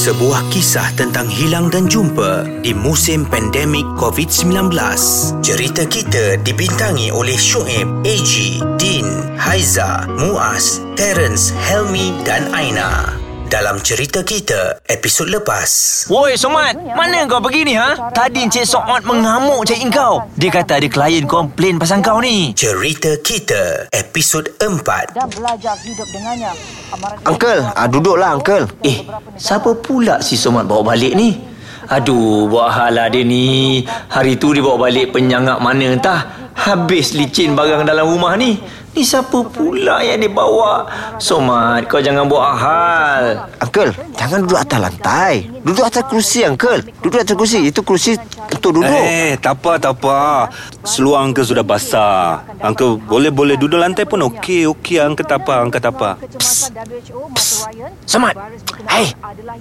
Sebuah kisah tentang hilang dan jumpa di musim pandemik COVID-19. Cerita kita dibintangi oleh Shoaib, AG, Din, Haiza, Muaz, Terence, Helmi dan Aina. Dalam cerita kita, episod lepas. Woi Somat, mana kau pergi ni ha? Tadi Encik Somat mengamuk cari kau. Dia kata ada klien komplain pasal kau ni. Cerita kita, episod 4. dan belajar hidup dengannya. Amaran Uncle, ah, duduklah Uncle. Eh, siapa pula si Somat bawa balik ni? Aduh, buat hal lah dia ni. Hari tu dia bawa balik penyangak mana entah. Habis licin barang dalam rumah ni. Ni siapa pula yang dia bawa? Somat, kau jangan buat hal. Uncle, jangan duduk atas lantai. Duduk atas kerusi, Uncle. Duduk atas kerusi. Itu kerusi untuk duduk. Eh, tak apa, tak apa. Seluar Uncle sudah basah. Uncle boleh-boleh duduk lantai pun okey, okey. Uncle tak apa, Uncle tak apa. Psst, Psst, Somat. Hei,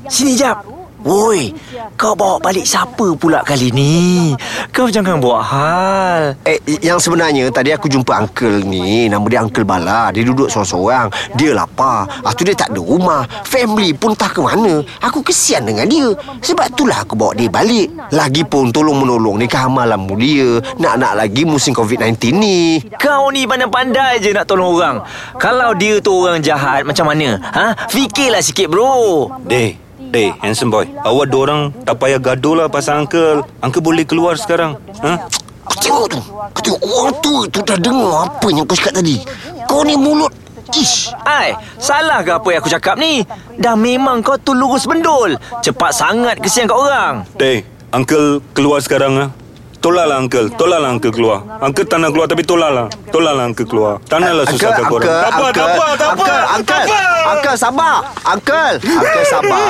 sini jap. Woi, kau bawa balik siapa pula kali ni? Kau jangan buat hal. Eh, yang sebenarnya tadi aku jumpa Uncle ni. Nama dia Uncle Bala. Dia duduk seorang-seorang. Dia lapar. Ah tu dia tak ada rumah. Family pun tak ke mana. Aku kesian dengan dia. Sebab itulah aku bawa dia balik. Lagipun tolong-menolong ni amalan mulia. Nak-nak lagi musim COVID-19 ni. Kau ni pandai-pandai je nak tolong orang. Kalau dia tu orang jahat macam mana? Ha? Fikirlah sikit bro. Deh, Deh, handsome boy. Awak dua orang tak payah gaduh lah pasal Uncle. Uncle boleh keluar sekarang. Ha? Kau tengok tu. Kau tengok orang tu tu dah dengar apa yang kau cakap tadi. Kau ni mulut. Ish. Ai, salah ke apa yang aku cakap ni? Dah memang kau tu lurus bendul. Cepat sangat kesian kat orang. Deh, Uncle keluar sekarang ah. Tolaklah Uncle, tolaklah Uncle keluar. Uncle tak nak keluar tapi tolaklah. Tolaklah Uncle keluar. Tak naklah susahkan korang. Tak apa, tak apa, tak apa. Uncle, Uncle, Uncle, sabar. Uncle, Uncle sabar.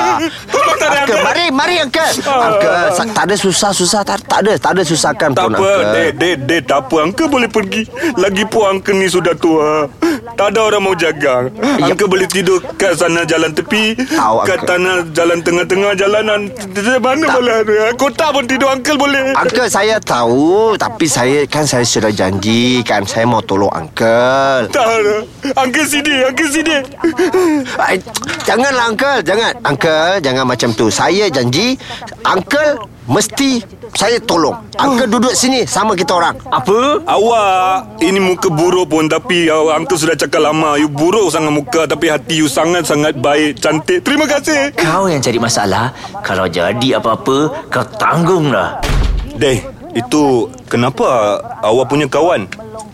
Uncle, mari, mari Uncle. Uncle, sa- tak ada susah-susah, tak, tak ada, tak ada susahkan Tak pun apa, Uncle. dek, dek, dek, tak apa. Uncle boleh pergi. Lagipun Uncle ni sudah tua. Tak ada orang mau jaga. Uncle boleh tidur kat sana jalan tepi. Tahu, kat Uncle. tanah jalan tengah-tengah jalanan. Mana boleh ada. Kota pun tidur Uncle boleh. Uncle saya tahu Tapi saya kan saya sudah janji Kan saya mau tolong Uncle Tak ada. Uncle sini, Uncle sini. Ay, Janganlah Uncle Jangan Uncle Jangan macam tu Saya janji Uncle Mesti Saya tolong Uncle duduk sini Sama kita orang Apa? Awak ini muka buruk pun tapi uh, uncle sudah cakap lama you buruk sangat muka tapi hati you sangat-sangat baik cantik. Terima kasih. Kau yang cari masalah. Kalau jadi apa-apa, kau tanggunglah. Deh, itu kenapa awak punya kawan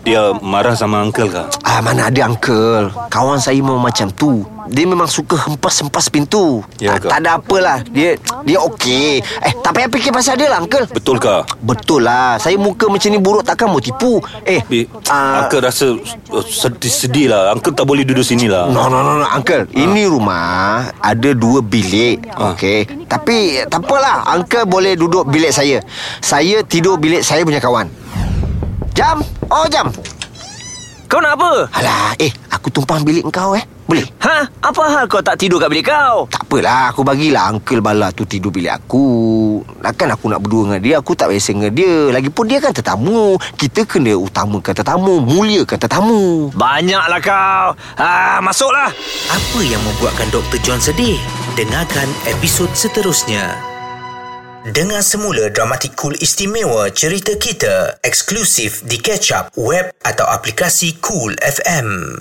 dia marah sama uncle kah? Ah mana ada Uncle Kawan saya memang macam tu Dia memang suka hempas-hempas pintu Ya Ah, ke? Tak ada apalah Dia dia okey Eh tak payah fikir pasal dia lah Uncle Betul kah? Betul lah Saya muka macam ni buruk takkan mau tipu Eh Bi, ah, uncle rasa uh, sedih-sedih lah. Uncle tak boleh duduk sini lah. No, no, no, no, Uncle. Ini rumah ada dua bilik. Ah. Okey. Tapi tak apalah. Uncle boleh duduk bilik saya. Saya tidur bilik saya punya kawan. Jam. Oh, jam. Kau nak apa? Alah, eh, aku tumpang bilik kau eh. Boleh? Ha? Apa hal kau tak tidur kat bilik kau? Tak apalah, aku bagilah Uncle Bala tu tidur bilik aku. Takkan aku nak berdua dengan dia, aku tak biasa dengan dia. Lagipun dia kan tetamu. Kita kena utamakan tetamu, muliakan tetamu. Banyaklah kau. Ha, masuklah. Apa yang membuatkan Dr. John sedih? Dengarkan episod seterusnya. Dengar semula dramatik cool istimewa cerita kita eksklusif di Catch Up web atau aplikasi Cool FM.